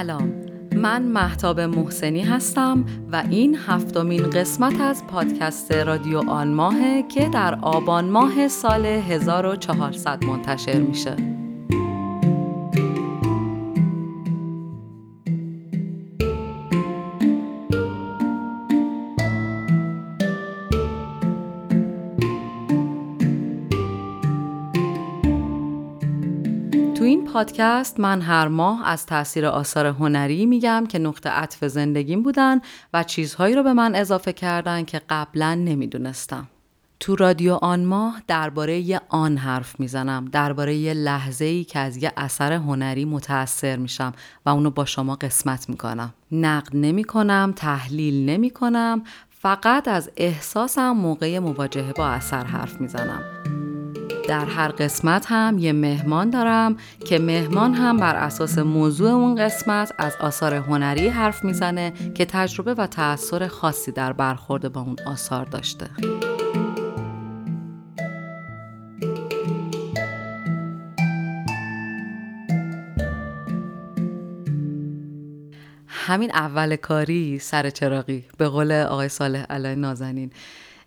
سلام. من محتاب محسنی هستم و این هفتمین قسمت از پادکست رادیو آن ماهه که در آبان ماه سال 1400 منتشر میشه. پادکست من هر ماه از تاثیر آثار هنری میگم که نقطه عطف زندگیم بودن و چیزهایی رو به من اضافه کردن که قبلا نمی‌دونستم. تو رادیو آن ماه درباره یه آن حرف می‌زنم درباره یه لحظه ای که از یه اثر هنری متاثر میشم و اونو با شما قسمت می‌کنم نقد نمی کنم تحلیل نمی کنم فقط از احساسم موقع مواجهه با اثر حرف می‌زنم در هر قسمت هم یه مهمان دارم که مهمان هم بر اساس موضوع اون قسمت از آثار هنری حرف می‌زنه که تجربه و تأثیر خاصی در برخورد با اون آثار داشته. همین اول کاری سر چراقی به قول آقای صالح علی نازنین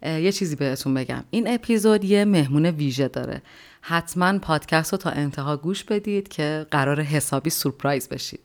یه چیزی بهتون بگم. این اپیزود یه مهمون ویژه داره. حتما پادکست رو تا انتها گوش بدید که قرار حسابی سورپرایز بشید.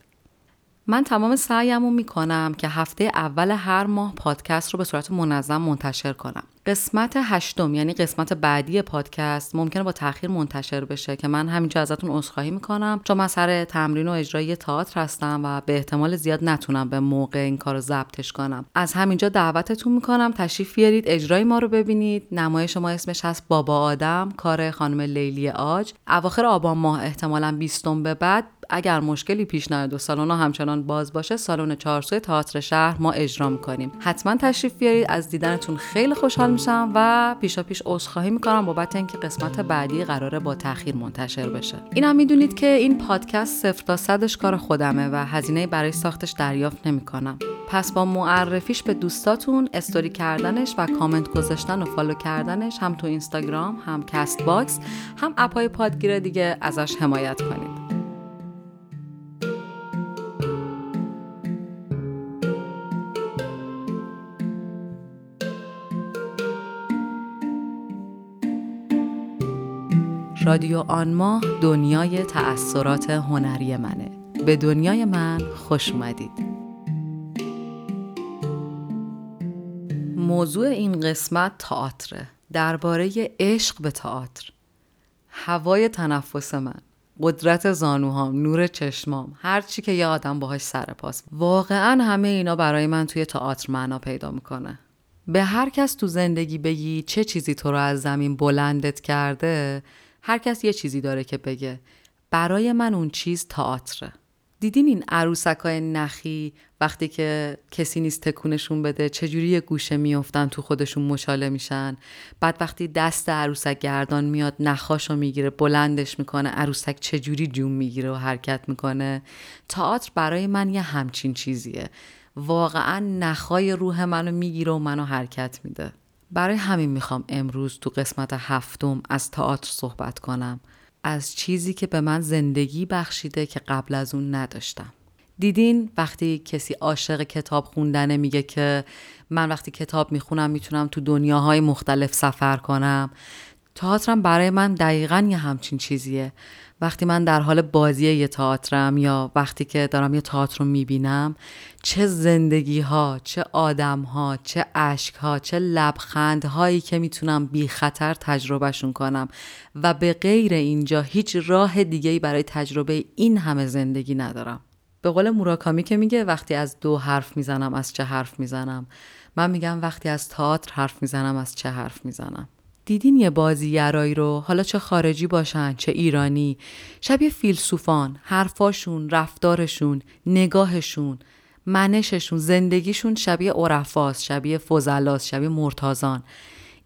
من تمام سعیم رو می‌کنم که هفته اول هر ماه پادکست رو به صورت منظم منتشر کنم. قسمت هشتم یعنی قسمت بعدی پادکست ممکنه با تاخیر منتشر بشه که من همینجا ازتون عذرخواهی می‌کنم. چون من سر تمرین و اجرای تئاتر هستم و به احتمال زیاد نتونم به موقع این کار رو ضبطش کنم. از همینجا دعوتتون می‌کنم تشریف بیارید اجرای ما رو ببینید. نمایش ما اسمش هست بابا آدم کار خانم لیلی آج. اواخر آبان ماه احتمالا بیستم به بعد اگر مشکلی پیش نیاد و سالن همچنان باز باشه سالن چهارسوی تئاتر شهر ما اجرا می‌کنیم. حتما تشریف بیارید. از دیدنتون خیلی خوشحال میشم و پیشاپیش عذرخواهی می‌کنم بابت اینکه قسمت بعدی قراره با تاخیر منتشر بشه. اینم می‌دونید که این پادکست صفر تا صدش کار خودمه و هزینه برای ساختش دریافت نمی‌کنم. پس با معرفیش به دوستاتون استوری کردنش و کامنت گذاشتن و follow کردنش هم تو اینستاگرام هم Castbox هم اپای پادگیر دیگه ازش حمایت کنید. رادیو آن ماه دنیای تأثیرات هنری منه. به دنیای من خوش اومدید. موضوع این قسمت تئاتره. درباره عشق به تئاتر. هوای تنفس من قدرت زانوهام نور چشمام هر چی که یه آدم باهاش سر پاس واقعا همه اینا برای من توی تئاتر معنا پیدا می‌کنه. به هر کس تو زندگی بگی چه چیزی تو رو از زمین بلندت کرده هر کس یه چیزی داره که بگه. برای من اون چیز تئاتره. دیدین این عروسک های نخی وقتی که کسی نیست تکونشون بده چجوری یه گوشه میافتن تو خودشون مشاله میشن؟ بعد وقتی دست عروسک گردان میاد نخاشو می‌گیره بلندش می‌کنه عروسک چجوری جون می‌گیره و حرکت می‌کنه؟ تئاتر برای من یه همچین چیزیه. واقعا نخای روح منو می‌گیره و منو حرکت میده. برای همین می‌خوام امروز تو قسمت هفتم از تئاتر صحبت کنم. از چیزی که به من زندگی بخشیده که قبل از اون نداشتم. دیدین وقتی کسی عاشق کتاب خوندنه میگه که من وقتی کتاب می‌خونم می‌تونم تو دنیاهای مختلف سفر کنم. تئاترم برای من دقیقا یه همچین چیزیه. وقتی من در حال بازی یه تئاترم یا وقتی که دارم یه تئاتر رو می‌بینم چه زندگی ها چه آدم ها چه اشک ها چه لبخند هایی که می‌تونم بی خطر تجربهشون کنم و به غیر اینجا هیچ راه دیگه برای تجربه این همه زندگی ندارم. به قول موراکامی که میگه وقتی از دو حرف می‌زنم از چه حرف می‌زنم؟ من میگم وقتی از تئاتر حرف می‌زنم از چه حرف می‌زنم؟ دیدین یه بازیگرایی رو؟ حالا چه خارجی باشن چه ایرانی؟ شبیه فیلسوفان حرفاشون رفتارشون نگاهشون منششون زندگیشون شبیه عرفاست شبیه فضلاست شبیه مرتازان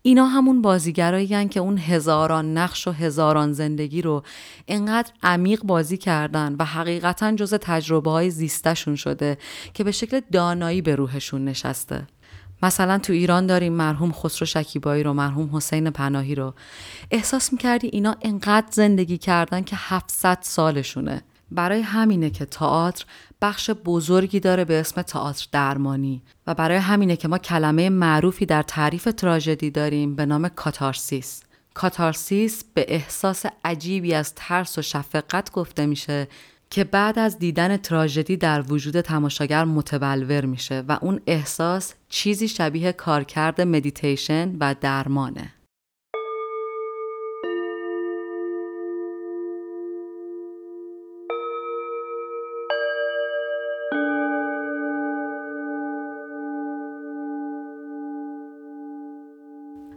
اینا همون بازیگرایی که اون هزاران نقش و هزاران زندگی رو انقدر عمیق بازی کردن و حقیقتا جز تجربه های زیستشون شده که به شکل دانایی به روحشون نشسته. مثلا تو ایران داریم مرحوم خسرو شکیبایی رو مرحوم حسین پناهی رو. احساس می‌کردی اینا انقدر زندگی کردن که 700 سالشونه. برای همینه که تئاتر بخش بزرگی داره به اسم تئاتر درمانی و برای همینه که ما کلمه معروفی در تعریف تراژدی داریم به نام کاتارسیس. کاتارسیس به احساس عجیبی از ترس و شفقت گفته میشه که بعد از دیدن تراژدی در وجود تماشاگر متبلور میشه و اون احساس چیزی شبیه کارکرد مدیتیشن و درمانه.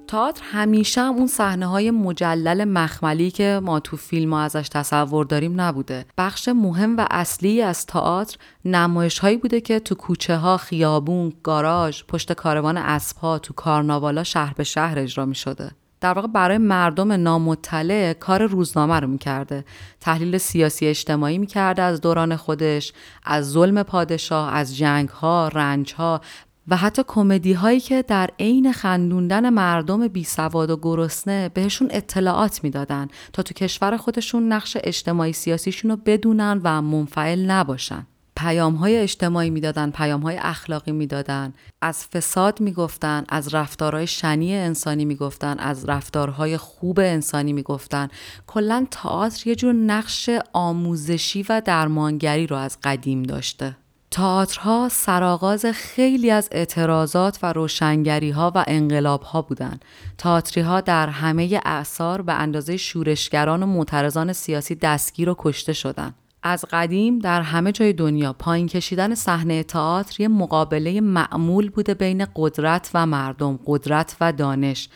تئاتر همیشه هم اون صحنه های مجلل مخملی که ما تو فیلم ها ازش تصور داریم نبوده. بخش مهم و اصلی از تئاتر نمایش هایی بوده که تو کوچه ها خیابون گاراژ پشت کاروان اسب ها تو کارناوالا شهر به شهر اجرا می شده در واقع برای مردم نامطلع کار روزنامه رو می‌کرده. تحلیل سیاسی اجتماعی می‌کرده از دوران خودش از ظلم پادشاه از جنگ ها رنج ها و حتی کمدی هایی که در عین خندوندن مردم بی سواد و گرسنه بهشون اطلاعات می‌دادن تا تو کشور خودشون نقش اجتماعی سیاسیشون رو بدونن و منفعل نباشن. پیام های اجتماعی می‌دادن، پیام های اخلاقی می‌دادن، از فساد می‌گفتن، از رفتارهای شنی انسانی می‌گفتن، از رفتارهای خوب انسانی می‌گفتن. کلا تئاتر یه جور نقش آموزشی و درمانگری رو از قدیم داشته. تئاترها سرآغاز خیلی از اعتراضات و روشنگری ها و انقلاب ها بودند. تئاتری ها در همه اعثار به اندازه شورشگران و معترضان سیاسی دستگیر و کشته شدند. از قدیم در همه جای دنیا پایین کشیدن صحنه تئاتر یه مقابله معمول بوده بین قدرت و مردم، قدرت و دانش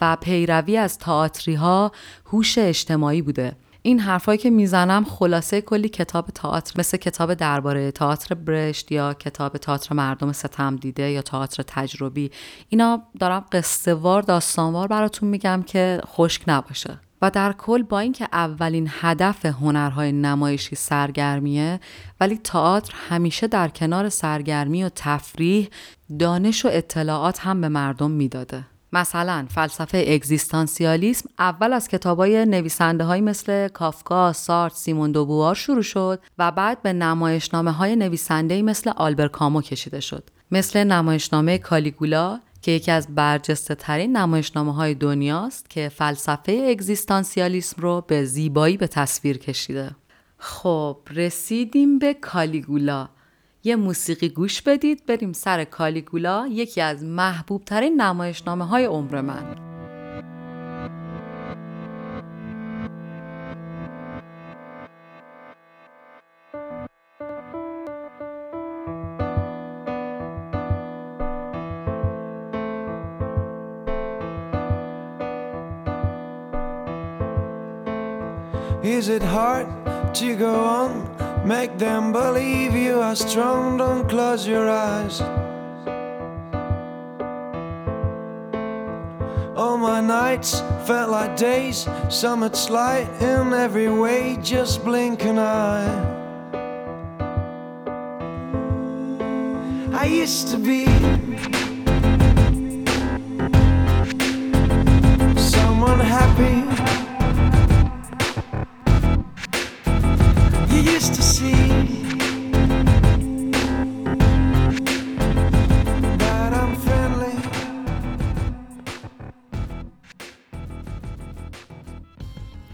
و پیروی از تئاتری ها هوش اجتماعی بوده. این حرفایی که می‌زنم خلاصه کلی کتاب تئاتر مثل کتاب درباره تئاتر برشت یا کتاب تئاتر مردم ستم دیده یا تئاتر تجربی. اینا دارم قصهوار داستانوار براتون میگم که خشک نباشه. و در کل با اینکه اولین هدف هنرهای نمایشی سرگرمیه ولی تئاتر همیشه در کنار سرگرمی و تفریح دانش و اطلاعات هم به مردم می‌داده. مثلا فلسفه اگزیستانسیالیسم اول از کتابای نویسنده های مثل کافکا، سارت، سیمون دوبوار شروع شد و بعد به نمایشنامه های نویسنده مثل آلبر کامو کشیده شد. مثل نمایشنامه کالیگولا که یکی از برجسته ترین نمایشنامه های دنیاست که فلسفه اگزیستانسیالیسم رو به زیبایی به تصویر کشیده. خب رسیدیم به کالیگولا یه موسیقی گوش بدید. بریم سر کالیگولا یکی از محبوب ترین نمایشنامه های عمر من. Is it hard to go on? Make them believe you are strong, don't close your eyes. All my nights felt like days, summit's light in every way, just blink an eye. I used to be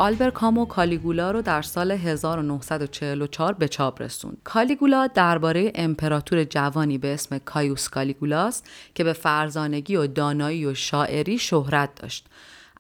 آلبر کامو کالیگولا رو در سال 1944 به چاپ رسوند. کالیگولا درباره امپراتور جوانی به اسم کایوس کالیگولاست که به فرزانگی و دانایی و شاعری شهرت داشت.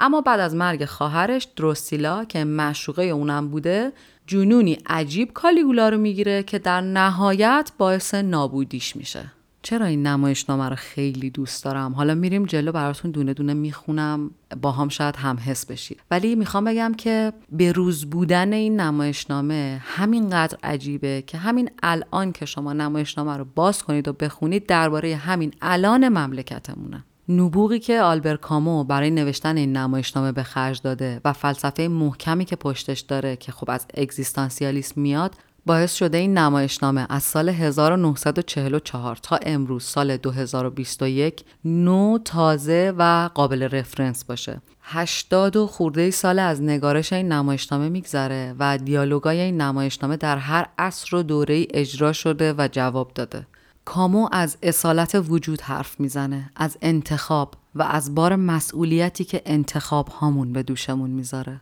اما بعد از مرگ خواهرش دروسیلا که مشوقه اونم بوده جنونی عجیب کالیگولا رو می‌گیره که در نهایت باعث نابودیش میشه. چرا این نمایشنامه رو خیلی دوست دارم؟ حالا میریم جلو براتون دونه دونه می‌خونم با هم شاید هم حس بشید. ولی می‌خوام بگم که به روز بودن این نمایشنامه همینقدر عجیبه که همین الان که شما نمایشنامه رو باز کنید و بخونید درباره همین الان مملکتمونه. نبوغی که آلبر کامو برای نوشتن این نمایشنامه به خرج داده و فلسفه محکمی که پشتش داره که خب از اگزیستانسیالیسم میاد باعث شده این نمایشنامه از سال 1944 تا امروز سال 2021 نو تازه و قابل رفرنس باشه. 80 و خورده سال از نگارش این نمایشنامه میگذره و دیالوگای این نمایشنامه در هر عصر و دوره اجرا شده و جواب داده. کامو از اصالت وجود حرف می‌زنه از انتخاب و از بار مسئولیتی که انتخاب هامون به دوشمون می‌ذاره.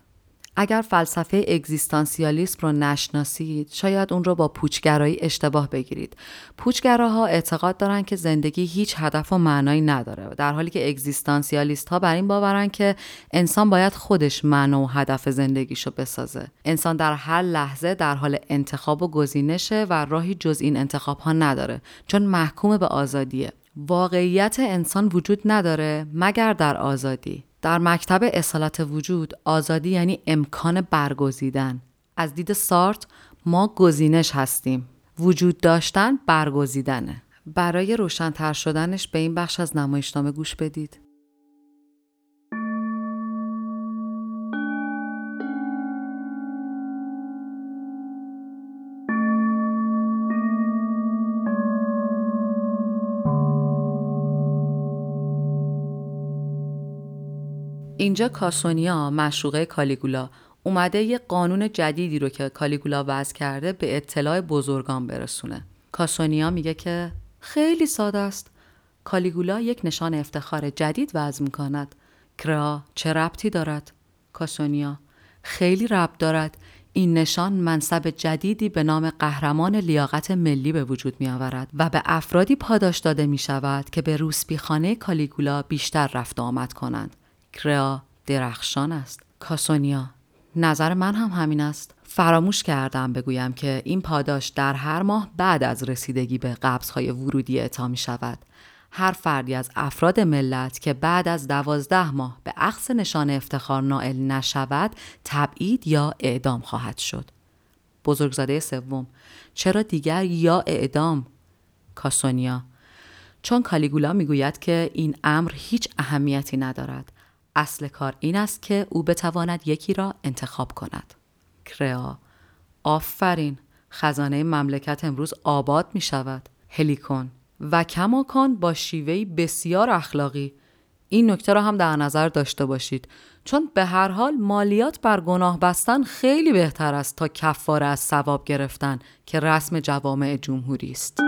اگر فلسفه اگزیستانسیالیسم رو نشناسید شاید اون رو با پوچگرایی اشتباه بگیرید. پوچگراها اعتقاد دارن که زندگی هیچ هدف و معنایی نداره در حالی که اگزیستانسیالیست ها بر این باورن که انسان باید خودش معنا و هدف زندگیشو بسازه. انسان در هر لحظه در حال انتخاب و گزینشه و راهی جز این انتخاب ها نداره چون محکوم به آزادیه. واقعیت انسان وجود نداره مگر در آزادی؟ در مکتب اصالت وجود آزادی یعنی امکان برگزیدن. از دید سارت ما گزینش هستیم. وجود داشتن برگزیدنه. برای روشنتر شدنش به این بخش از نمایشنامه گوش بدید. اینجا کاسونیا مشروقه کالیگولا اومده یه قانون جدیدی رو که کالیگولا وضع کرده به اطلاع بزرگان برسونه. کاسونیا میگه که خیلی ساده است. کالیگولا یک نشان افتخار جدید وضع می‌کند. کرا چه ربطی دارد؟ کاسونیا خیلی ربط دارد. این نشان منصب جدیدی به نام قهرمان لیاقت ملی به وجود می آورد و به افرادی پاداش داده می شود که به روسپیخانه کالیگولا بیشتر رفت آمد کنند. کرا درخشان است. کاسونیا نظر من هم همین است. فراموش کردم بگویم که این پاداش در هر ماه بعد از رسیدگی به قبضهای ورودی اعطا می شود هر فردی از افراد ملت که بعد از دوازده ماه به عقص نشان افتخار نائل نشود تبعید یا اعدام خواهد شد. بزرگزاده سوم چرا دیگر یا اعدام؟ کاسونیا چون کالیگولا می‌گوید که این امر هیچ اهمیتی ندارد. اصل کار این است که او بتواند یکی را انتخاب کند. کرا آفرین خزانه مملکت امروز آباد می شود. هلیکون و کماکان با شیوهی بسیار اخلاقی این نکته را هم در نظر داشته باشید چون به هر حال مالیات بر گناه بستن خیلی بهتر است تا کفاره از ثواب گرفتن که رسم جوامع جمهوری است.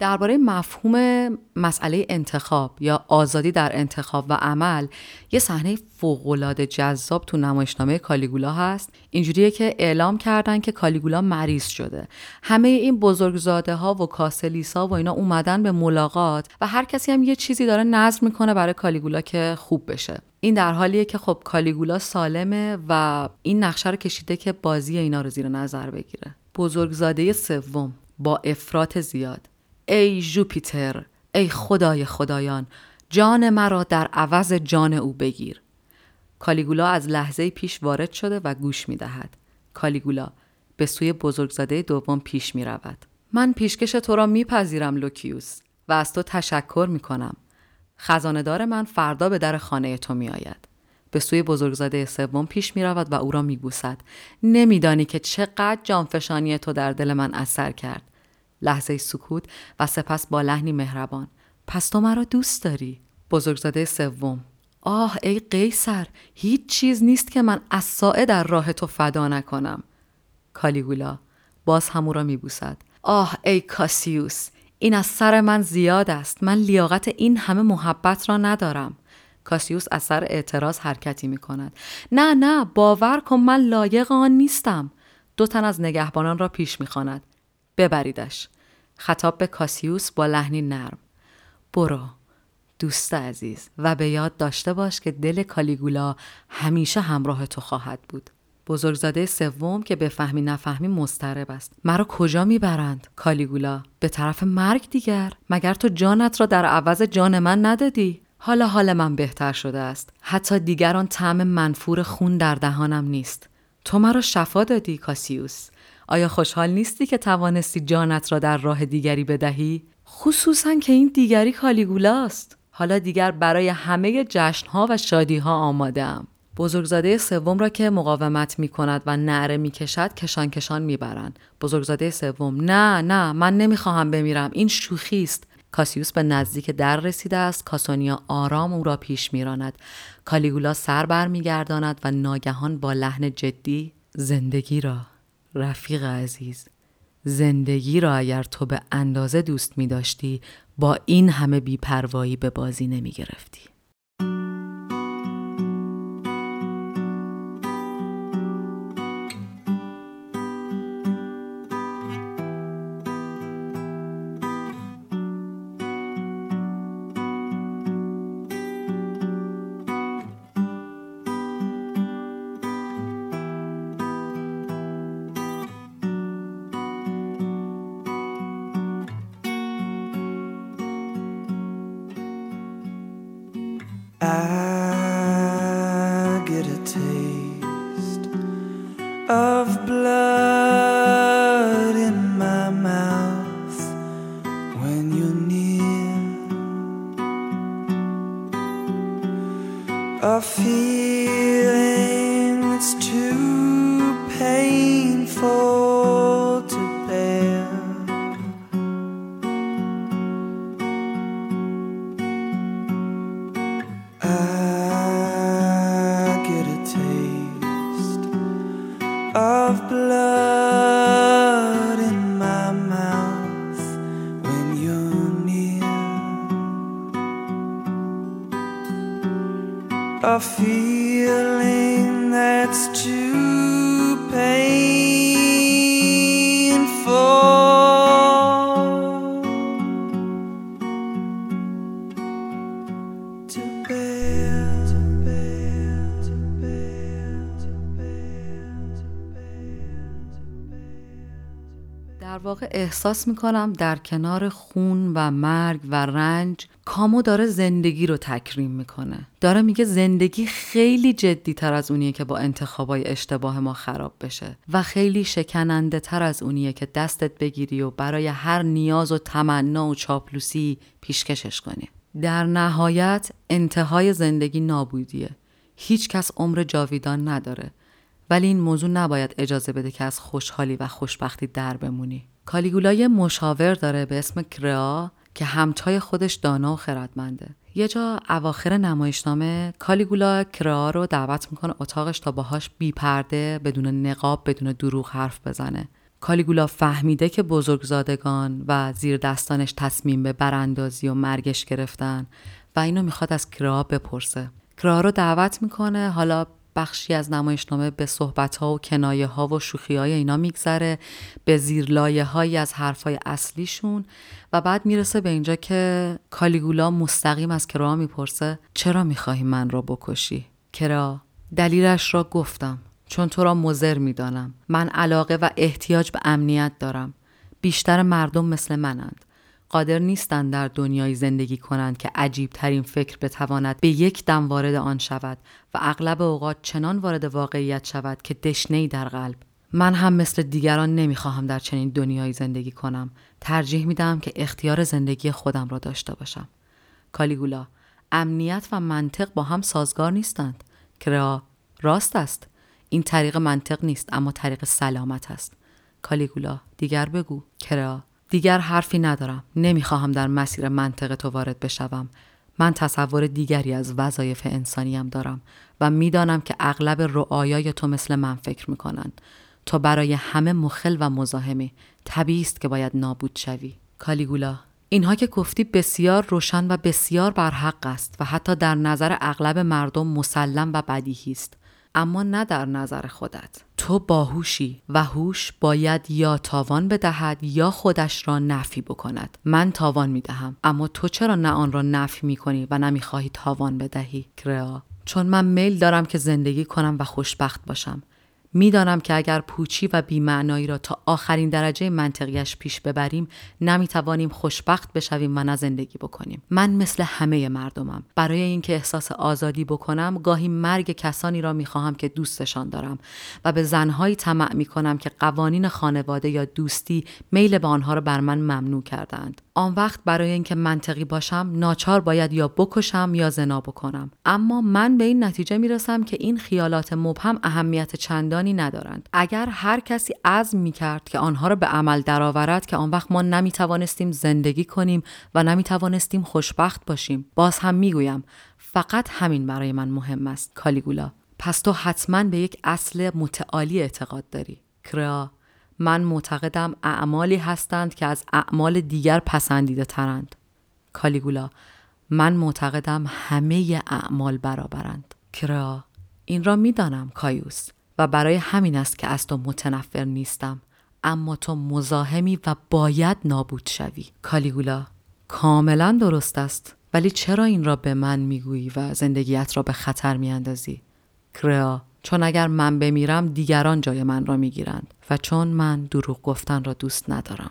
درباره مفهوم مسئله انتخاب یا آزادی در انتخاب و عمل یه صحنه فوق‌العاده جذاب تو نمایشنامه کالیگولا هست. اینجوریه که اعلام کردن که کالیگولا مریض شده. همه این بزرگزاده ها و کاسلیسا و اینا اومدن به ملاقات و هر کسی هم یه چیزی داره نظر می‌کنه برای کالیگولا که خوب بشه. این در حالیه که خب کالیگولا سالمه و این نقشه رو کشیده که بازی اینا رو زیر نظر بگیره. بزرگزاده سوم با افراط زیاد. ای جوپیتر ای خدای خدایان جان مرا در عوض جان او بگیر کالیگولا از لحظه پیش وارد شده و گوش می دهد. کالیگولا به سوی بزرگزاده دوم پیش می رود. من پیشکش تو را میپذیرم لوکیوس و از تو تشکر می کنم. خزاندار من فردا به در خانه تو می آید. به سوی بزرگزاده سوم پیش می رود و او را می بوسد. نمیدانی که چقدر جانفشانی تو در دل من اثر کرد. لحظه سکوت و سپس با لحنی مهربان. پس تو مرا دوست داری؟ بزرگزاده سوم. آه ای قیصر هیچ چیز نیست که من از در راه تو فدا نکنم. کالیگولا باز همو را میبوسد. آه ای کاسیوس این از سر من زیاد است. من لیاقت این همه محبت را ندارم. کاسیوس از سر اعتراض حرکتی می کند نه نه باور کن من لایق آن نیستم. دو تن از نگهبانان را پیش می ببریدش. خطاب به کاسیوس با لحنی نرم. برو دوست عزیز و به یاد داشته باش که دل کالیگولا همیشه همراه تو خواهد بود. بزرگزاده سوم که به فهمی نفهمی مضطرب است. مرا کجا می‌برند؟ کالیگولا به طرف مرگ دیگر؟ مگر تو جانت را در عوض جان من ندادی؟ حالا حال من بهتر شده است. حتی دیگران طعم منفور خون در دهانم نیست. تو مرا شفا دادی کاسیوس. آیا خوشحال نیستی که توانستی جانت را در راه دیگری بدهی؟ خصوصا که این دیگری کالیگولاست. حالا دیگر برای همه جشنها و شادیها آماده ام. بزرگزاده سوم را که مقاومت می کند و نعره می کشد کشان کشان می برند. بزرگزاده سوم نه نه من نمی‌خواهم بمیرم این شوخی است کاسیوس به نزدیک در رسیده است کاسونیا آرام او را پیش میراند کالیگولا سر برمیگرداند و ناگهان با لحن جدی زندگی را رفیق عزیز زندگی را اگر تو به اندازه دوست می داشتی با این همه بیپروایی به بازی نمی گرفتی. واقع احساس می‌کنم در کنار خون و مرگ و رنج کامو داره زندگی رو تکریم می‌کنه. داره میگه زندگی خیلی جدی تر از اونیه که با انتخابای اشتباه ما خراب بشه و خیلی شکننده تر از اونیه که دستت بگیری و برای هر نیاز و تمنا و چاپلوسی پیشکشش کنی. در نهایت انتهای زندگی نابودیه. هیچ کس عمر جاویدان نداره. ولی این موضوع نباید اجازه بده که از خوشحالی و خوشبختی در بمونی. کالیگولا یه مشاور داره به اسم کرا که همتای خودش دانا و خردمنده. یه جا اواخر نمایشنامه کالیگولا کرا رو دعوت می‌کنه اتاقش تا باهاش بی پرده بدون نقاب بدون دروغ حرف بزنه. کالیگولا فهمیده که بزرگزادگان و زیر دستانش تصمیم به براندازی و مرگش گرفتن و اینو می‌خواد از کرا بپرسه. کرا رو دعوت می‌کنه حالا بخشی از نمایشنامه به صحبت ها و کنایه ها و شوخی های اینا میگذره به زیرلایه هایی از حرفای اصلیشون و بعد می‌رسه به اینجا که کالیگولا مستقیم از کرا می‌پرسه چرا می‌خواهی من را بکشی؟ کرا دلیلش را گفتم چون تو را مزر می‌دانم. من علاقه و احتیاج به امنیت دارم. بیشتر مردم مثل منند. قادر نیستند در دنیای زندگی کنند که عجیب ترین فکر بتواند به یک دم وارد آن شود و اغلب اوقات چنان وارد واقعیت شود که دشنهای در قلب. من هم مثل دیگران نمی‌خواهم در چنین دنیایی زندگی کنم. ترجیح میدم که اختیار زندگی خودم را داشته باشم. کالیگولا امنیت و منطق با هم سازگار نیستند. کرا راست است. این طریق منطق نیست اما طریق سلامت است. کالیگولا دیگر بگو. کرا دیگر حرفی ندارم. نمی‌خواهم در مسیر منطق تو وارد بشوم. من تصور دیگری از وظایف انسانیم دارم و می‌دانم که اغلب رعایای تو مثل من فکر می‌کنند. تو برای همه مخل و مزاحمی. طبیعی است که باید نابود شوی. کالیگولا اینها که گفتی بسیار روشن و بسیار برحق است و حتی در نظر اغلب مردم مسلم و بدیهی است. اما نه در نظر خودت. تو باهوشی و هوش باید یا تاوان بدهد یا خودش را نفی بکند. من تاوان می دهم اما تو چرا نه آن را نفی می کنی و نمی‌خواهی تاوان بدهی؟ کرا. چون من میل دارم که زندگی کنم و خوشبخت باشم. می‌دانم که اگر پوچی و بیمعنایی را تا آخرین درجه منطقیش پیش ببریم نمی‌توانیم خوشبخت بشویم و نه زندگی بکنیم. من مثل همه مردمم. برای اینکه احساس آزادی بکنم گاهی مرگ کسانی را می‌خواهم که دوستشان دارم و به زنهایی طمع می‌کنم که قوانین خانواده یا دوستی میل به آنها را بر من ممنوع کردند. آن وقت برای اینکه منطقی باشم ناچار باید یا بکشم یا زنا بکنم. اما من به این نتیجه می‌رسم که این خیالات مبهم اهمیت چندانی ندارند. اگر هر کسی عزم می کرد که آنها را به عمل درآورد که آن وقت ما نمی توانستیم زندگی کنیم و نمی توانستیم خوشبخت باشیم. باز هم می‌گویم فقط همین برای من مهم است کالیگولا. پس تو حتما به یک اصل متعالی اعتقاد داری. کرا من معتقدم اعمالی هستند که از اعمال دیگر پسندیده ترند. کالیگولا من معتقدم همه اعمال برابرند. کرا این را می‌دانم کایوس. و برای همین است که از تو متنفر نیستم. اما تو مزاحمی و باید نابود شوی. کالیگولا کاملا درست است. ولی چرا این را به من می‌گویی و زندگیت را به خطر میاندازی؟ کرا چون اگر من بمیرم دیگران جای من را می‌گیرند و چون من دروغ گفتن را دوست ندارم.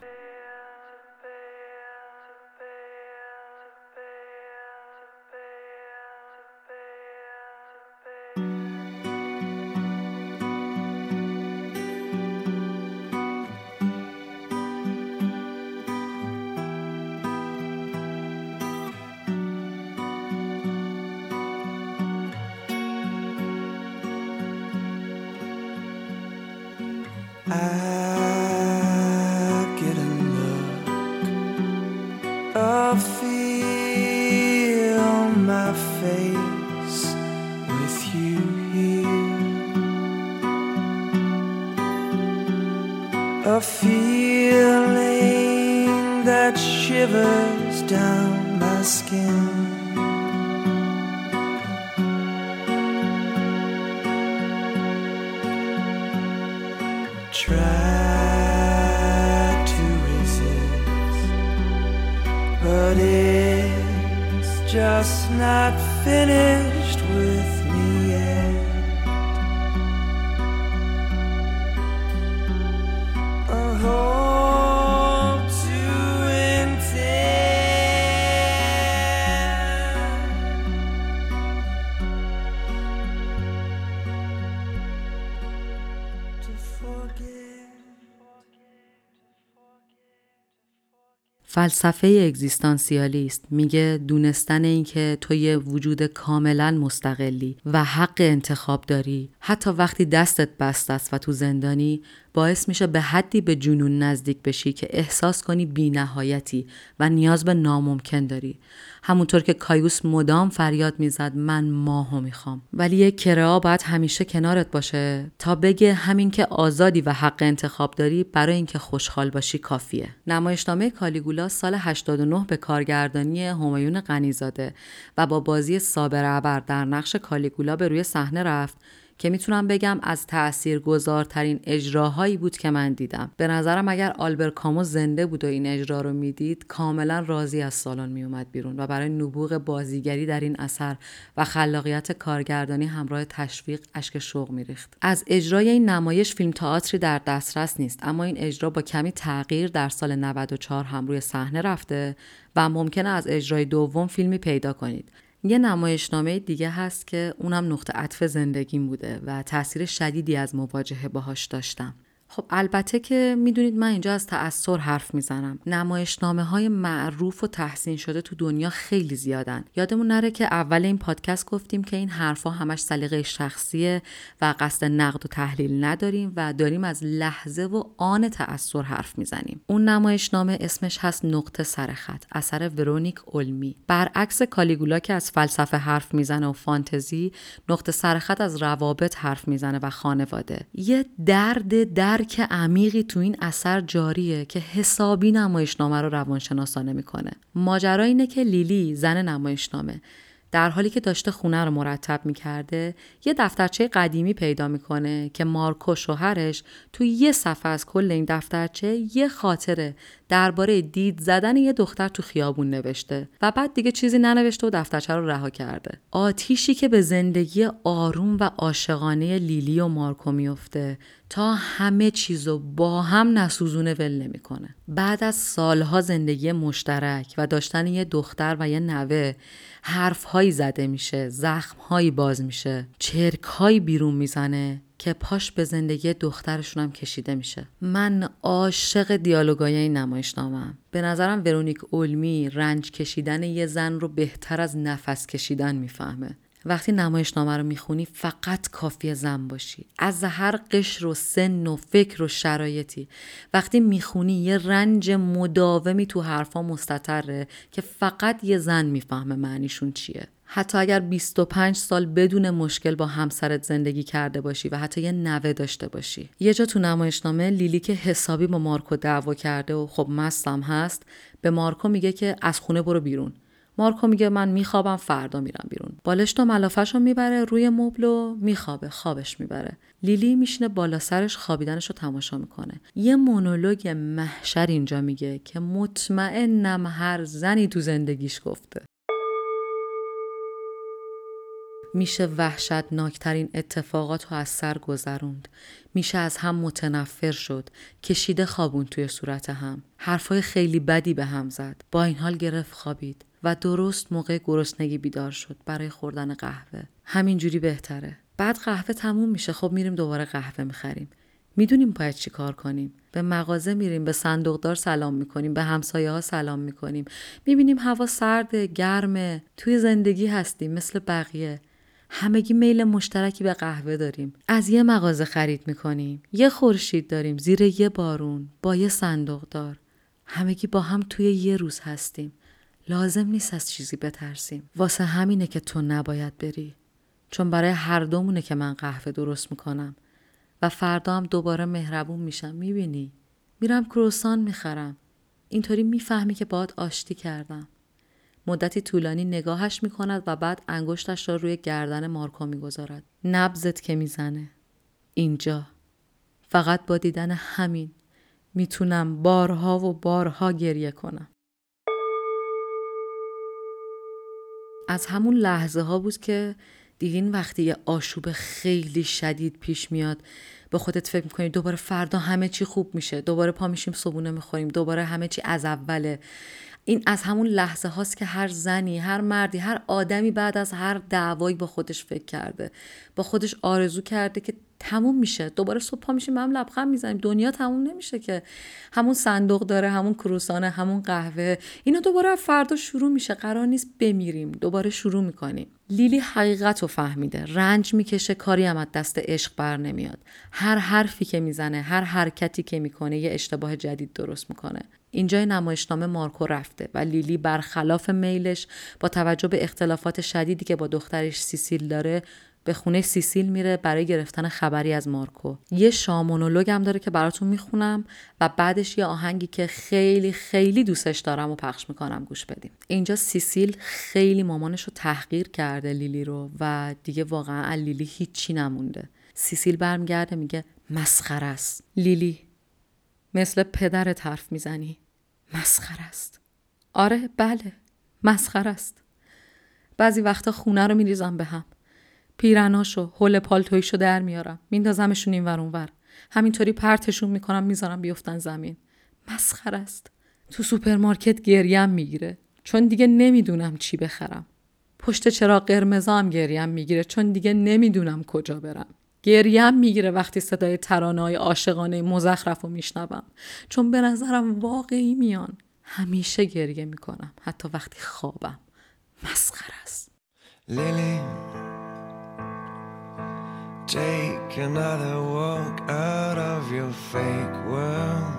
فلسفه اگزیستانسیالیست. میگه دونستن اینکه تو یه وجود کاملا مستقلی و حق انتخاب داری حتی وقتی دستت بست است و تو زندانی باعث میشه به حدی به جنون نزدیک بشی که احساس کنی بینهایتی و نیاز به ناممکن داری. همونطور که کایوس مدام فریاد می‌زد من ماهو می‌خوام. ولی یک کرا باید همیشه کنارت باشه تا بگه همین که آزادی و حق انتخاب داری برای اینکه خوشحال باشی کافیه. نمایشنامه کالیگولا سال 89 به کارگردانی همایون غنیزاده و با بازی صابر ابر در نقش کالیگولا به روی صحنه رفت. که می‌تونم بگم از تأثیر گذارترین اجراهایی بود که من دیدم. به نظرم اگر آلبر کامو زنده بود و این اجرا رو می‌دید کاملا راضی از سالن میومد بیرون و برای نبوغ بازیگری در این اثر و خلاقیت کارگردانی همراه تشویق اشک شوق میریخت. از اجرای این نمایش فیلم تئاتری در دسترس نیست اما این اجرا با کمی تغییر در سال 94 هم روی صحنه رفته و ممکنه از اجرای دوم فیلمی پیدا کنید. یه نمایشنامه دیگه هست که اونم نقطه عطف زندگیم بوده و تاثیر شدیدی از مواجهه باهاش داشتم. خب البته که می‌دونید من اینجا از تأثیر حرف می‌زنم. نمایشنامه های معروف و تحسین شده تو دنیا خیلی زیادن. یادمون نره که اول این پادکست گفتیم که این حرفها همش سلیقه شخصیه و قصد نقد و تحلیل نداریم و داریم از لحظه و آن تأثیر حرف می‌زنیم. اون نمایشنامه اسمش هست نقطه سرخط اثر ورونیک اولمی. برعکس کالیگولا که از فلسفه حرف می‌زنه و فانتزی نقطه سرخط از روابط حرف می‌زنه و خانواده. یه درد درک عمیقی تو این اثر جاریه که حسابی نمایشنامه رو روانشناسانه می‌کنه. ماجرا اینه که لیلی زن نمایشنامه در حالی که داشته خونه رو مرتب می‌کرده یه دفترچه قدیمی پیدا می‌کنه که مارکو شوهرش تو یه صفحه از کل این دفترچه یه خاطره درباره دید زدن یه دختر تو خیابون نوشته و بعد دیگه چیزی ننوشته و دفترچه رو رها کرده. آتیشی که به زندگی آروم و عاشقانه لیلی و مارکو میفته تا همه چیزو با هم نسوزونه ول نمی‌کنه. بعد از سالها زندگی مشترک و داشتن یه دختر و یه نوه حرفهایی زده میشه زخمهایی باز میشه چرکهایی بیرون می‌زنه که پاش به زندگی دخترشون هم کشیده میشه. من عاشق دیالوگای این نمایشنامه‌ام. به نظرم ورونیک اولمی رنج کشیدن یه زن رو بهتر از نفس کشیدن می‌فهمه. وقتی نمایشنامه رو می‌خونی فقط کافی زن باشی. از هر قشر و سن و فکر و شرایطی. وقتی می‌خونی یه رنج مداومی تو حرفا مستطره که فقط یه زن می‌فهمه معنیشون چیه. حتی اگر 25 سال بدون مشکل با همسرت زندگی کرده باشی و حتی یه نوه داشته باشی. یه جا تو نمایشنامه لیلی که حسابی با مارکو دعوا کرده و خب مستم هست به مارکو میگه که از خونه برو بیرون. مارکو میگه من میخوابم فردا میرم بیرون. بالشت و ملافش رو می‌بره روی مبل و میخوابه خوابش می‌بره. لیلی میشینه بالا سرش خوابیدنش رو تماشا می‌کنه. یه مونولوگ محشر اینجا میگه که مطمئنم هر زنی تو زندگیش گفته. میشه وحشتناکترین اتفاقات رو از سر گذروند. میشه از هم متنفر شد. کشیده خوابون توی صورت هم. حرفای خیلی بدی به هم زد. با این حال گرفت خوابید. و درست موقع گرسنگی بیدار شد برای خوردن قهوه. همینجوری بهتره. بعد قهوه تموم میشه. خب میریم دوباره قهوه می‌خریم. می‌دونیم باید چی کار کنیم. به مغازه میریم به صندوقدار سلام می‌کنیم به همسایه ها سلام می‌کنیم. می‌بینیم هوا سرده گرمه توی زندگی هستیم مثل بقیه. همگی میل مشترکی به قهوه داریم. از یه مغازه خرید می‌کنیم. یه خورشید داریم زیر یه بارون با یه صندوقدار. همگی با هم توی یه روز هستیم. لازم نیست از چیزی بترسیم. واسه همینه که تو نباید بری. چون برای هر دومونه که من قهوه درست می‌کنم. و فردا هم دوباره مهربون میشم می‌بینی؟ میرم کروسان می‌خرم. اینطوری می‌فهمی که باید آشتی کردم. مدتی طولانی نگاهش می‌کند و بعد انگشتش را روی گردن مارکو می‌گذارد. نبزت که می‌زنه. اینجا. فقط با دیدن همین می‌تونم بارها و بارها گریه کنم. از همون لحظه ها بود که دیدین وقتی یه آشوب خیلی شدید پیش میاد به خودت فکر می‌کنی دوباره فردا همه چی خوب میشه دوباره پا میشیم صبونه می‌خوریم دوباره همه چی از اوله. این از همون لحظه هاست که هر زنی هر مردی هر آدمی بعد از هر دعوایی با خودش فکر کرده. با خودش آرزو کرده که تموم میشه. دوباره صبح پا میشیم هم لبخند می‌زنیم. دنیا تموم نمیشه که همون صندوق داره همون کروسانه همون قهوه. اینا دوباره فردا شروع میشه. قرار نیست بمیریم. دوباره شروع می‌کنیم. لیلی حقیقت رو فهمیده. رنج می‌کشه کاری هم از دست عشق بر نمیاد. هر حرفی که می‌زنه هر حرکتی که می‌کنه یه اشتباه جدید درست می‌کنه. اینجای نمایشنامه مارکو رفته و لیلی برخلاف میلش با توجه به اختلافات شدیدی که با دخترش سیسیل داره به خونه سیسیل میره برای گرفتن خبری از مارکو. یه شامونولوگ هم داره که براتون می‌خونم و بعدش یه آهنگی که خیلی خیلی دوستش دارم و پخش می‌کنم گوش بدیم اینجا سیسیل خیلی مامانش رو تحقیر کرده لیلی رو و دیگه واقعا لیلی هیچی نمونده. سیسیل برمیگرده میگه مسخره است. لیلی مثل پدرت حرف می‌زنی. مسخره است. آره بله مسخره است. بعضی وقتا خونه رو میریزم به هم. پیرناشو حل پالتویشو در میارم. میندازمشون این ور اونور همینطوری پرتشون می‌کنم می‌ذارم بیفتن زمین. مسخره است. تو سوپرمارکت گریم می‌گیره. چون دیگه نمی‌دونم چی بخرم. پشت چراغ قرمزا هم گریم می‌گیره. چون دیگه نمی‌دونم کجا برم. گریم می‌گیره وقتی صدای ترانه های عاشقانه مزخرف رو میشنوم. چون به نظرم واقعی میان. همیشه گریه می‌کنم. حتی وقتی خوابم. مسخره است. Lily, take another walk out of your fake world.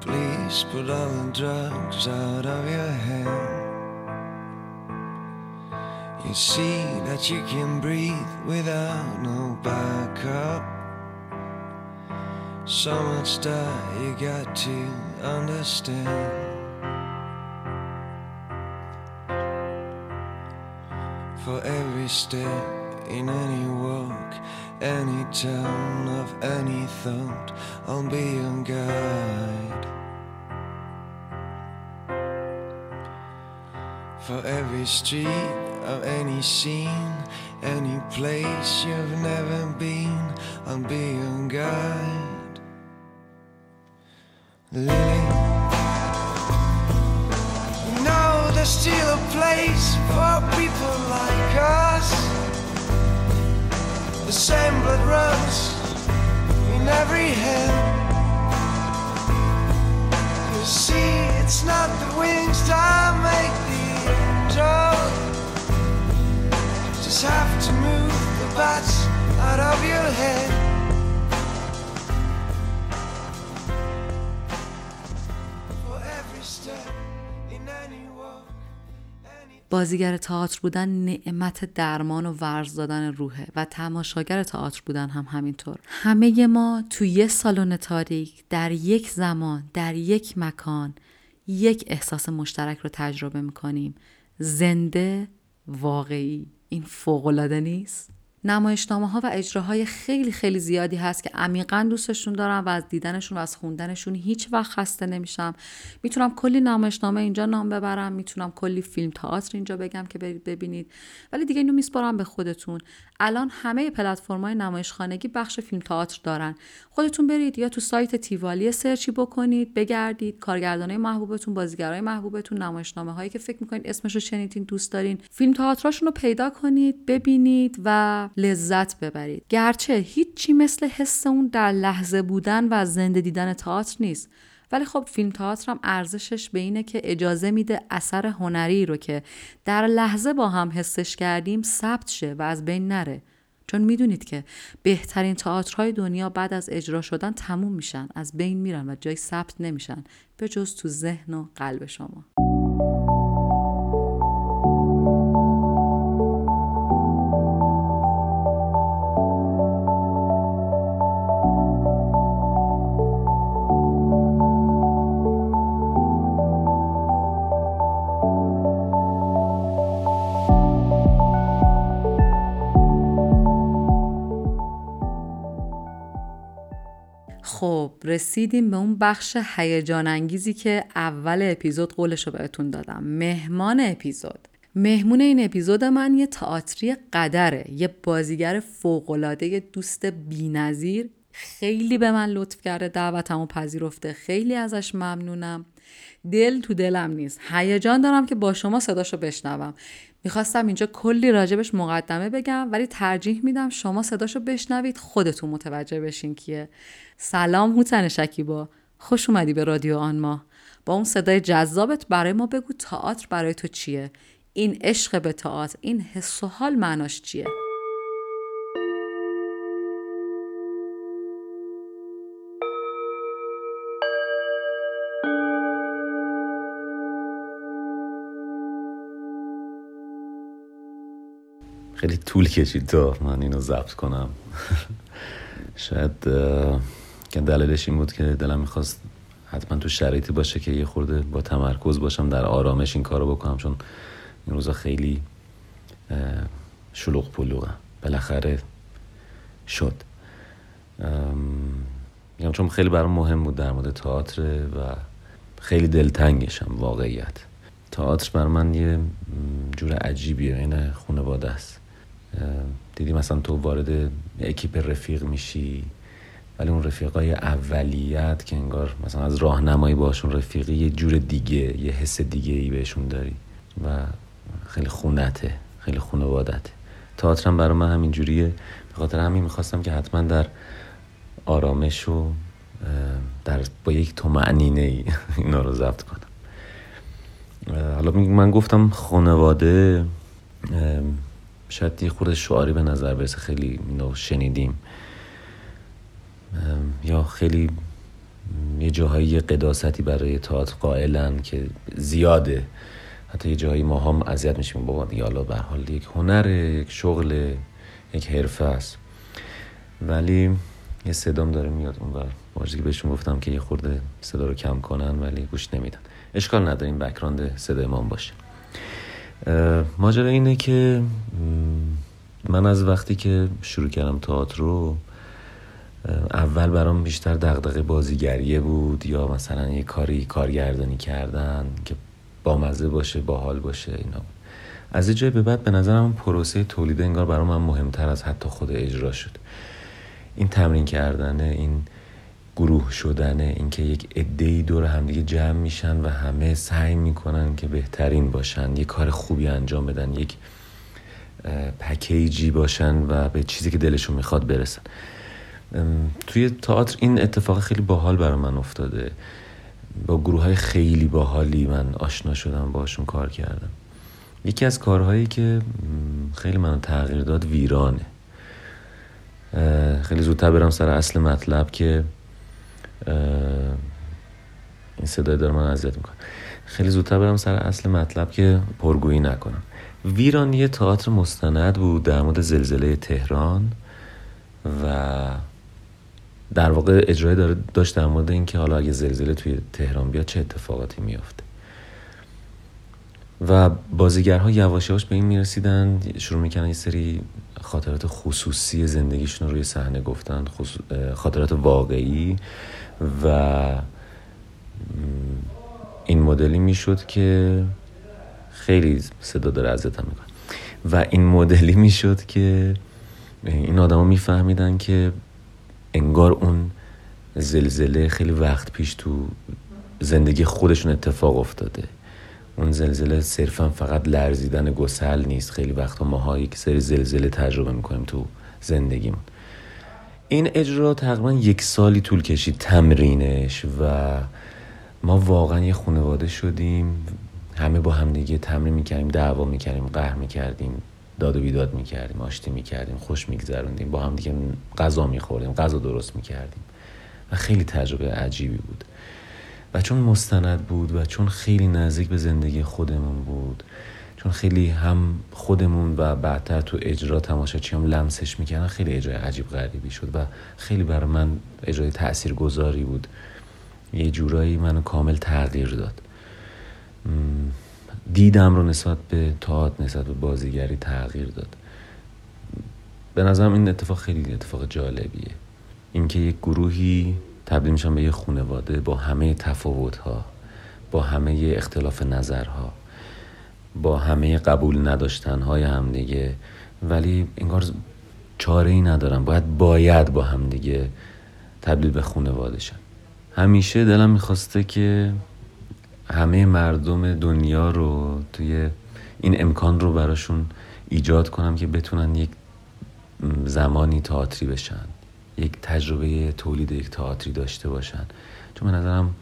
Please put all the drugs out of your head. You see that you can breathe without no backup. So much that you got to understand. For every step in any walk, any turn of any thought, I'll be your guide. For every street of any scene, any place you've never been, I'll be your guide. Lily, no, there's still a place for people like us. The same blood runs in every hand. You see, it's not the wings that make the angel. You just have to move the bats out of your head. بازیگر تئاتر بودن نعمت درمان و ورز دادن روحه و تماشاگر تئاتر بودن هم همینطور. همه ما تو یه سالن تاریک در یک زمان در یک مکان یک احساس مشترک رو تجربه می‌کنیم. زنده واقعی. این فوقالعاده نیست؟ نمایشنامه ها و اجراهای خیلی خیلی زیادی هست که عمیقا دوستشون دارم و از دیدنشون و از خوندنشون هیچ وقت خسته نمیشم. می‌تونم کلی نمایشنامه اینجا نام ببرم می‌تونم کلی فیلم تئاتر اینجا بگم که برید ببینید. ولی دیگه اینو میسپارم به خودتون. الان همه پلتفرم‌های نمایشخانگی بخش فیلم تئاتر دارن. خودتون برید یا تو سایت تیوالی سرچی بکنید بگردید. کارگردانای محبوبتون بازیگرای محبوبتون نمایشنامه هایی که فکر می‌کنید اسمش شنیدین دوست دارین فیلم تئاتراشون رو پیدا کنید ببینید و لذت ببرید. گرچه هیچی مثل حس اون در لحظه بودن و زنده دیدن تئاتر نیست. ولی خب فیلم تئاتر هم ارزشش به اینه که اجازه میده اثر هنری رو که در لحظه با هم حسش کردیم ثبت شه و از بین نره. چون می‌دونید که بهترین تئاترهای دنیا بعد از اجرا شدن تموم میشن از بین میرن و جای ثبت نمیشن به جز تو ذهن و قلب شما. خب رسیدیم به اون بخش هیجان انگیزی که اول اپیزود قولش رو بهتون دادم. مهمان اپیزود. مهمون این اپیزود من یه تئاتری قدره یه بازیگر فوقالعاده یه دوست بینظیر. خیلی به من لطف کرده دعوتمو پذیرفته. خیلی ازش ممنونم. دل تو دلم نیست. هیجان دارم که با شما صداشو بشنوم. می‌خواستم اینجا کلی راجبش مقدمه بگم ولی ترجیح میدم شما صداشو بشنوید خودتون متوجه بشین کیه. سلام هوتن شکیبا. خوش اومدی به رادیو آن ما با اون صدای جذابت برای ما بگو تئاتر برای تو چیه؟ این عشق به تئاتر این حس و حال معناش چیه؟ خیلی طول کشید تا من اینو ضبط کنم. شاید که دلیلش این بود که دلم می‌خواست حتما تو شرایطی باشه که یه خورده با تمرکز باشم در آرامش این کارو بکنم چون این روزا خیلی شلوغ پلوغم بالاخره شد. میگم چون خیلی برام مهم بود در مورد تئاتر و خیلی دلتنگشم واقعیت. تئاتر بر من یه جور عجیبیه این خانواده است. دیدی مثلا تو وارد اکیپ رفیق میشی ولی اون رفیقای اولیت که انگار مثلا از راهنمایی باشون رفیقی یه جور دیگه یه حس دیگه ای بهشون داری و خیلی خونته خیلی خانوادته تئاتر هم برای من همین جوریه به خاطر همین می‌خواستم که حتما در آرامش و در با یک تومعنینه ای اینا رو ضبط کنم. حالا من گفتم خانواده شاید یه خورده شعاری به نظر برسه خیلی اینو شنیدیم. یا خیلی یه جاهایی قداستی برای تئاتر قائلن که زیاده. حتی یه جاهایی ما هم اذیت میشیم. بابا دیگه حالا به حال یک هنر یک شغل یک حرفه است. ولی یه صدام داره میاد. اون بر واژگی بهشون گفتم که یه خورده صدا رو کم کنن ولی گوش نمیدن. اشکال نداره. این بکراند صدای ما باشه. ماجرا اینه که من از وقتی که شروع کردم تئاتر رو اول برام بیشتر دغدغه بازیگریه بود یا مثلا یه کاری کارگردانی کردن که بامزه باشه باحال باشه اینا از یه جای به بعد به نظرم پروسه تولید انگار برام من مهمتر از حتی خود اجرا شد. این تمرین کردنه این گروه شدنه اینکه یک عده‌ای دور همدیگه جمع میشن و همه سعی می‌کنن که بهترین باشن یه کار خوبی انجام بدن یک پکیجی باشن و به چیزی که دلشون می‌خواد برسن. توی تئاتر این اتفاق خیلی باحال برای من افتاده. با گروه های خیلی باحالی من آشنا شدم باشون کار کردم. یکی از کارهایی که خیلی منو تغییر داد ویرانه. خیلی زودتر برم سر اصل مطلب که این صدای داره من اذیت می‌کنه. خیلی زودتر برم سر اصل مطلب که پرگویی نکنم. ویران یه تئاتر مستند بود در مورد زلزله تهران و در واقع اجرای داره داشت در مورد اینکه حالا اگه زلزله توی تهران بیاد چه اتفاقاتی میافته. و بازیگرها یواش یواش به این می‌رسیدن شروع می‌کنن یه سری خاطرات خصوصی زندگیشون رو روی صحنه گفتن خاطرات واقعی. و این مدلی می‌شد که خیلی صدا داره ازتم می‌کنه. و این مدلی می‌شد که این آدما میفهمیدن که انگار اون زلزله خیلی وقت پیش تو زندگی خودشون اتفاق افتاده. اون زلزله صرفا فقط لرزیدن گسل نیست. خیلی وقتا ماها یک سری زلزله تجربه می‌کنیم تو زندگیمون. این اجرا تقریبا یک سالی طول کشید تمرینش و ما واقعا یه خانواده شدیم. همه با همدیگه تمرین می‌کردیم دعوا می‌کردیم قهر می‌کردیم داد و بیداد می‌کردیم آشتی می‌کردیم خوش میگذروندیم با همدیگه غذا میخوردیم غذا درست می‌کردیم و خیلی تجربه عجیبی بود. و چون مستند بود و چون خیلی نزدیک به زندگی خودمون بود چون خیلی هم خودمون و بعدتر تو اجرا تماشاچی هم لمسش می‌کردن خیلی اجرای عجیب غریبی شد و خیلی برای من اجرای تأثیر گذاری بود. یه جورایی منو کامل تغییر داد. دیدم رو نسبت به تاعت نسبت به بازیگری تغییر داد. به نظرم این اتفاق خیلی اتفاق جالبیه. اینکه یک گروهی تبدیل میشن به یه خونواده با همه تفاوت ها با همه اختلاف نظرها. با همه قبول نداشتن های همدیگه ولی انگار چاره ای ندارم. باید باید با همدیگه تبدیل به خونواده شن همیشه دلم می‌خواسته که همه مردم دنیا رو توی این امکان رو براشون ایجاد کنم که بتونن یک زمانی تئاتری بشن. یک تجربه تولید یک تئاتری داشته باشن. چون به نظرم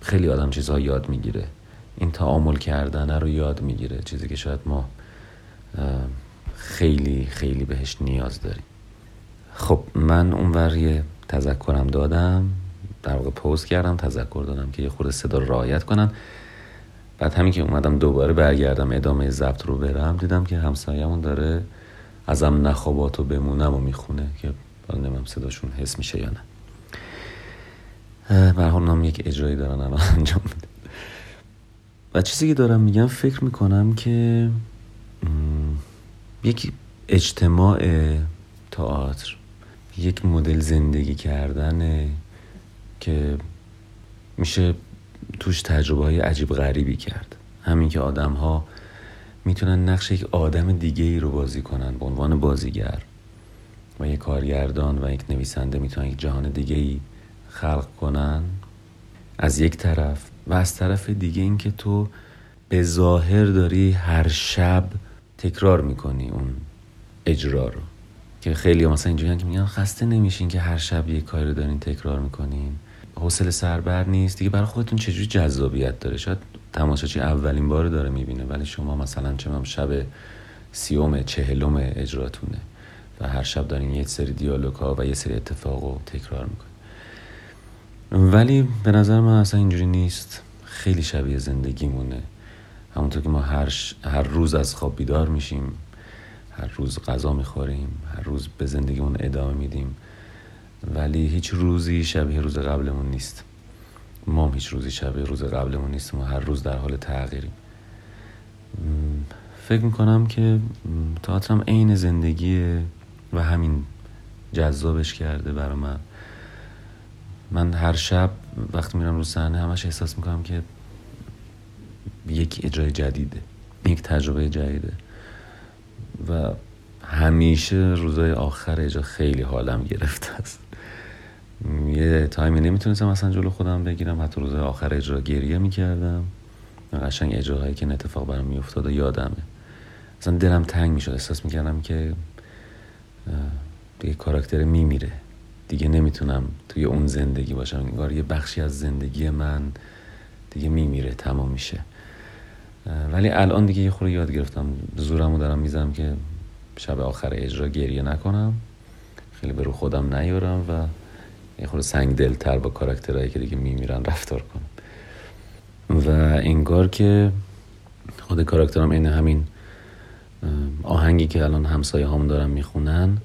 خیلی آدم چیزها یاد می‌گیره. این تعامل کردن رو یاد می‌گیره چیزی که شاید ما خیلی خیلی بهش نیاز داریم. خب من اونور یه تذکرم دادم در واقع پوست کردم تذکر دادم که یه خورده صدا رو رعایت کنن. بعد همین که اومدم دوباره برگردم ادامه ضبط رو برم دیدم که همسایه‌مون داره ازم نخوابات و بمونم و می‌خونه که حالا نمیم صداشون حس میشه یا نه. برحال نام یک اجرایی دارن الان انجام بده و چیزی که دارم میگم فکر می‌کنم که یک اجتماع تئاتر یک مدل زندگی کردن که میشه توش تجربه های عجیب غریبی کرد. همین که آدم ها می‌تونن نقش یک آدم دیگه ای رو بازی کنن به عنوان بازیگر و یک کارگردان و یک نویسنده می‌تونن یک جهان دیگه ای خلق کنن. از یک طرف و از طرف دیگه اینکه تو به ظاهر داری هر شب تکرار می‌کنی اون اجرا رو. که خیلی مثلا اینجوری که میگن خسته نمیشین که هر شب یک کاری رو دارین تکرار می‌کنین. حوصله سربر نیست. دیگه برای خودتون چجوری جذابیت داره؟ شاید تماشاچی اولین بار داره می‌بینه ولی شما مثلا چه شب سیوم چهلم اجراتونه و هر شب دارین یه سری دیالوگ ها و یه سری اتفاق رو تکرار می‌کنین. ولی به نظر من اصلا اینجوری نیست. خیلی شبیه زندگی مونه همونطور که ما هر, هر روز از خواب بیدار میشیم هر روز غذا می‌خوریم هر روز به زندگیمون ادامه میدیم. ولی هیچ روزی شبیه روز قبلمون نیست. ما هیچ روزی شبیه روز قبلمون نیست ما هر روز در حال تغییریم. فکر می‌کنم که تئاترم عین زندگیه و همین جذابش کرده برای من. من هر شب وقتی میرم رو صحنه همش احساس می‌کنم که یک اجرای جدیده یک تجربه جدیده. و همیشه روزای آخر اجرا خیلی حالم گرفته است. یه تایمی نمی‌تونستم اصلا جلو خودم بگیرم. حتی روز آخر اجرا گریه می‌کردم. قشنگ اجراهایی که اتفاق برام میافتاد و یادمه. مثلا دلم تنگ می‌شد. احساس می‌کردم که دیگه کاراکتر میمیره. دیگه نمی‌تونم توی اون زندگی باشم. انگار یه بخشی از زندگی من دیگه میمیره تمام میشه. ولی الان دیگه یه خورده یاد گرفتم. زورمو دارم می‌زنم که شب آخر اجرا گریه نکنم. خیلی به رو خودم نیارم و یه خورده سنگ دلتر با کاراکترهایی که دیگه میمیرن رفتار کنم. و انگار که خود کاراکترم این همین آهنگی که الان همسایه هم دارم می‌خونن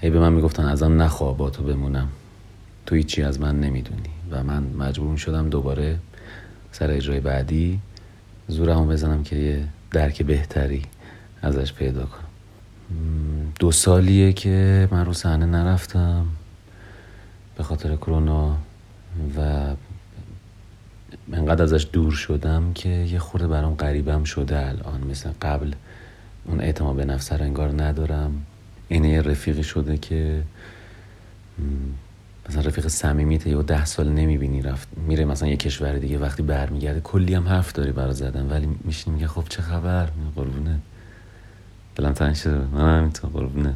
هی به من می‌گفتن ازم نخواه با تو بمونم. تو هیچی از من نمی‌دونی. و من مجبور شدم دوباره سر اجرای بعدی زورمو بزنم که یه درک بهتری ازش پیدا کنم. دو سالیه که من رو صحنه نرفتم به خاطر کرونا و انقدر ازش دور شدم که یه خورده برام غریبم شده الان. مثل قبل اون اعتماد به نفس انگار ندارم. اینه یه رفیقی شده که مثلا رفیق صمیمیت یا ده سال نمی‌بینی رفت میره مثلا یه کشور دیگه وقتی برمیگرده کلی هم حرف داری برا زدن ولی میشینی میگه خب چه خبر؟ قربونه تنگ شده من همینطور قربونه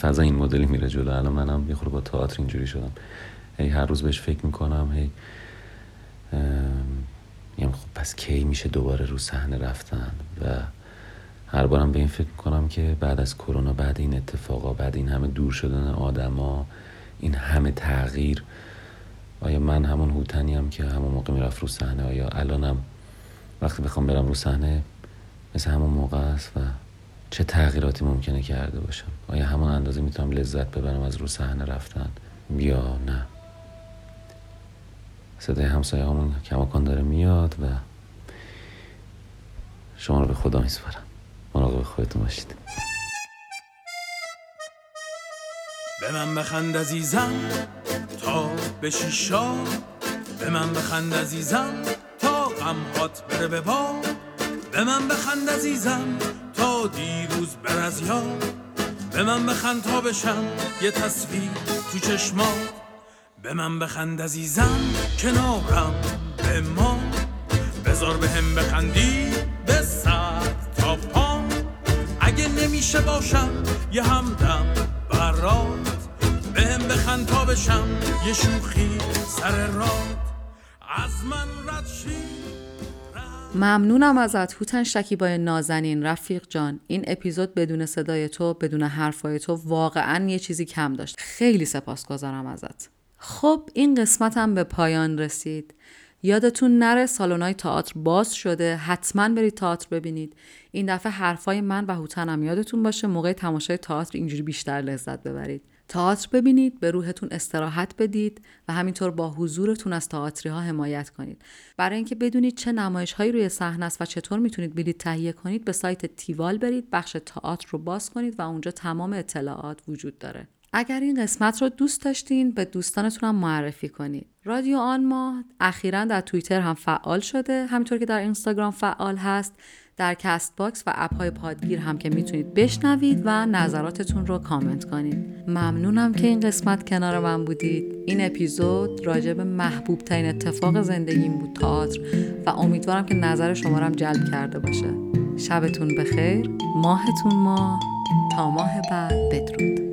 فضا این مدلی میره جلو. الان منم یه خورده با تئاتر اینجوری شدم. هی هر روز بهش فکر می‌کنم هی میگم خب پس کی میشه دوباره رو صحنه رفتن؟ و هر بارم به این فکر می‌کنم که بعد از کرونا بعد این اتفاقا بعد این همه دور شدن آدما این همه تغییر آیا من همون هوتنی هم که همون موقع می‌رفت رو صحنه؟ آیا الانم وقتی بخوام برم رو صحنه مثل همون موقع است و چه تغییراتی ممکنه کرده باشم؟ آیا همون اندازه می‌تونم لذت ببرم از رو صحنه رفتن؟ یا نه؟ صدای همسایه همون کماکان داره میاد و شما رو به خدا میسپارم. مراقب خودتون باشید. به من بخند عزیزم تا بشی شاد به من بخند عزیزم تا غمهات بره به با. به من بخند عزیزم تا دیروز بر از یاد به من بخند تا بشم یه تصویر تو چشمات به من بخند عزیزم کنارم به ما. بذار به هم بخندی اگه نمیشه باشم یه همدم برات. به هم بخند تا بشم یه شوخی سر راد از من رد ممنونم ازت هوتن شکیبای نازنین. رفیق جان این اپیزود بدون صدای تو بدون حرفای تو واقعا یه چیزی کم داشت. خیلی سپاسگزارم ازت. خب این قسمت هم به پایان رسید. یادتون نره سالن‌های تئاتر باز شده. حتما برید تئاتر ببینید. این دفعه حرفای من و هوتنم یادتون باشه. موقع تماشای تئاتر اینجوری بیشتر لذت ببرید. تئاتر ببینید به روحتون استراحت بدید و همینطور با حضورتون از تئاتری ها حمایت کنید. برای اینکه بدونید چه نمایش هایی روی صحنه است و چطور می‌تونید بلیط تهیه کنید به سایت تیوال برید بخش تئاتر رو باز کنید و اونجا تمام اطلاعات وجود داره. اگر این قسمت رو دوست داشتین به دوستانتون هم معرفی کنید. رادیو آن ما اخیرا در توییتر هم فعال شده. همینطور که در اینستاگرام فعال هست در Castbox و اپ های پادگیر هم که می‌تونید بشنوید و نظراتتون رو کامنت کنید. ممنونم که این قسمت کنار من بودید. این اپیزود راجع به محبوب ترین اتفاق زندگیم بود تئاتر. و امیدوارم که نظر شما رو هم جلب کرده باشه. شبتون بخیر. ماهتون ماه. تا ماه بعد. بدرود.